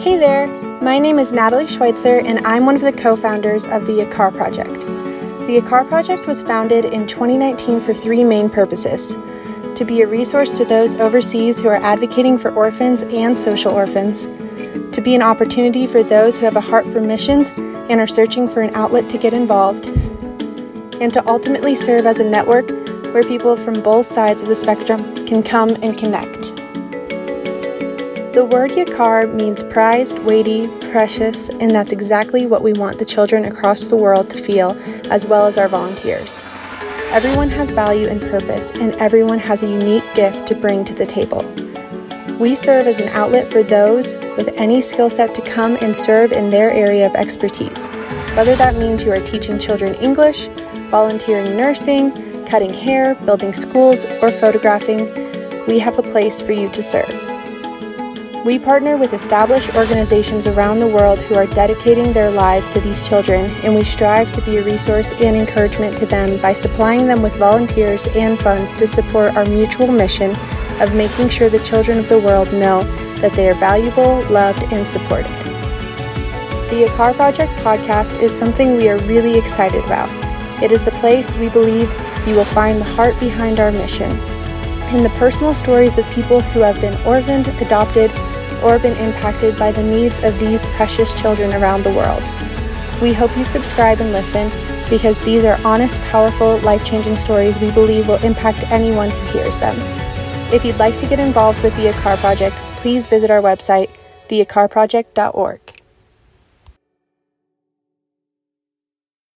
Hey there, my name is Natalie Schweizer, and I'm one of the co founders of the Yaqar Project. The Yaqar Project was founded in 2019 for three main purposes to be a resource to those overseas who are advocating for orphans and social orphans, to be an opportunity for those who have a heart for missions and are searching for an outlet to get involved, and to ultimately serve as a network where people from both sides of the spectrum can come and connect. The word yakar means prized, weighty, precious, and that's exactly what we want the children across the world to feel, as well as our volunteers. Everyone has value and purpose, and everyone has a unique gift to bring to the table. We serve as an outlet for those with any skill set to come and serve in their area of expertise, whether that means you are teaching children English, volunteering nursing, cutting hair, building schools, or photographing. We have a place for you to serve. We partner with established organizations around the world who are dedicating their lives to these children, and we strive to be a resource and encouragement to them by supplying them with volunteers and funds to support our mutual mission of making sure the children of the world know that they are valuable, loved, and supported. The Yaqar Project podcast is something we are really excited about. It is the place we believe you will find the heart behind our mission and the personal stories of people who have been orphaned, adopted, or been impacted by the needs of these precious children around the world. We hope you subscribe and listen because these are honest, powerful, life changing stories we believe will impact anyone who hears them. If you'd like to get involved with the Yaqar Project, please visit our website, theyaqarproject.org.